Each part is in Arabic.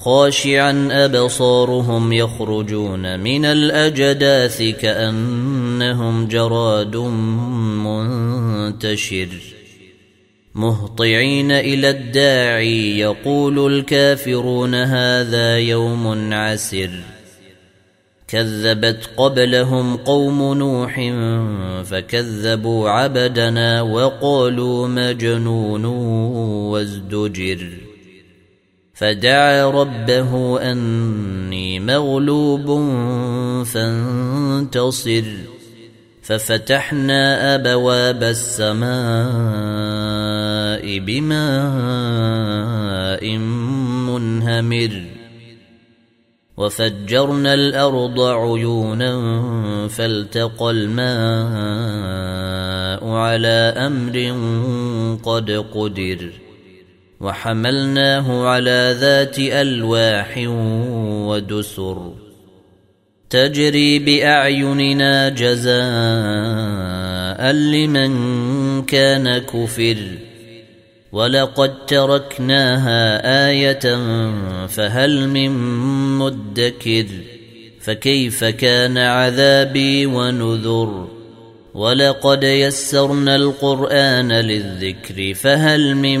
خاشعا أبصارهم يخرجون من الأجداث كأنهم جراد منتشر. مهطعين إلى الداعي يقول الكافرون هذا يوم عسر. كذبت قبلهم قوم نوح فكذبوا عبدنا وقالوا مجنون وازدجر. فدعا ربه أني مغلوب فانتصر. ففتحنا أبواب السماء بماء منهمر. وفجرنا الأرض عيونا فالتقى الماء على أمر قد قدر. وحملناه على ذات ألواح ودسر تجري بأعيننا جزاء لمن كان كفر ولقد تركناها آية فهل من مدكر فكيف كان عذابي ونذر ولقد يسرنا القرآن للذكر فهل من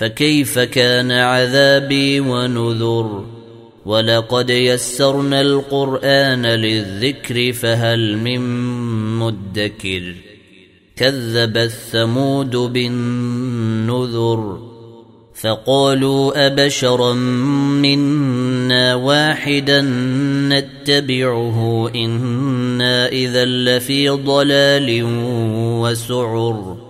فكيف كان عذابي ونذر؟ ولقد يسرنا القرآن للذكر فهل من مدكر؟ كذب ثمود بالنذر فقالوا أبشرا منا واحدا نتبعه إنا إذا لفي ضلال وسعر.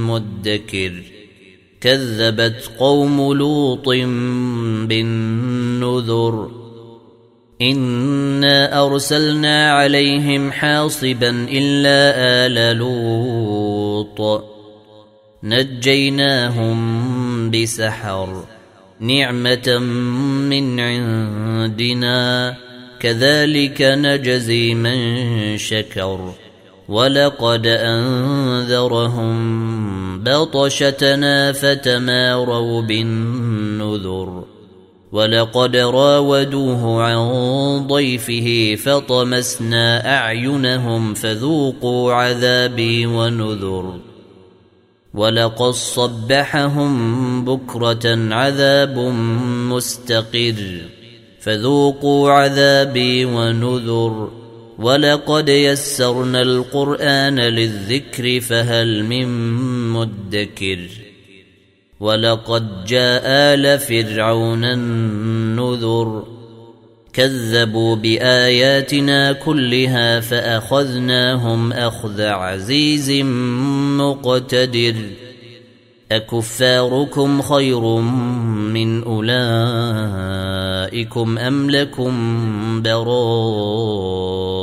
مدكر كذبت قوم لوط بالنذر إنا أرسلنا عليهم حاصبا إلا آل لوط نجيناهم بسحر نعمة من عندنا كذلك نجزي من شكر ولقد انذرهم بطشتنا فتماروا بالنذر ولقد راودوه عن ضيفه فطمسنا اعينهم فذوقوا عذابي ونذر ولقد صبحهم بكرة عذاب مستقر فذوقوا عذابي ونذر ولقد يسرنا القرآن للذكر فهل من مدكر ولقد جاء آل فرعون النذر كذبوا بآياتنا كلها فأخذناهم أخذ عزيز مقتدر أكفاركم خير من أولئكم أم لكم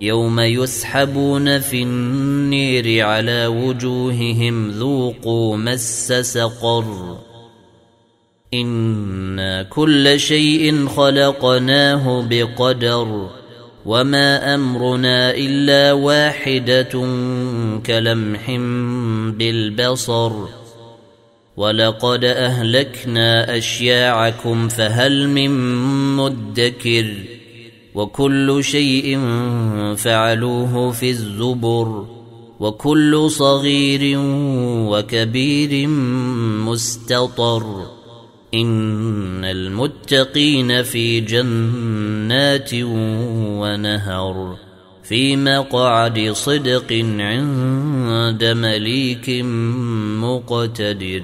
يوم يسحبون في النير على وجوههم ذوقوا مس سقر. إنا كل شيء خلقناه بقدر وما أمرنا إلا واحدة كلمح بالبصر. ولقد أهلكنا أشياعكم فهل من مدكر وكل شيء فعلوه في الزبر وكل صغير وكبير مستطر إن المتقين في جنات ونهر في مقعد صدق عند مليك مقتدر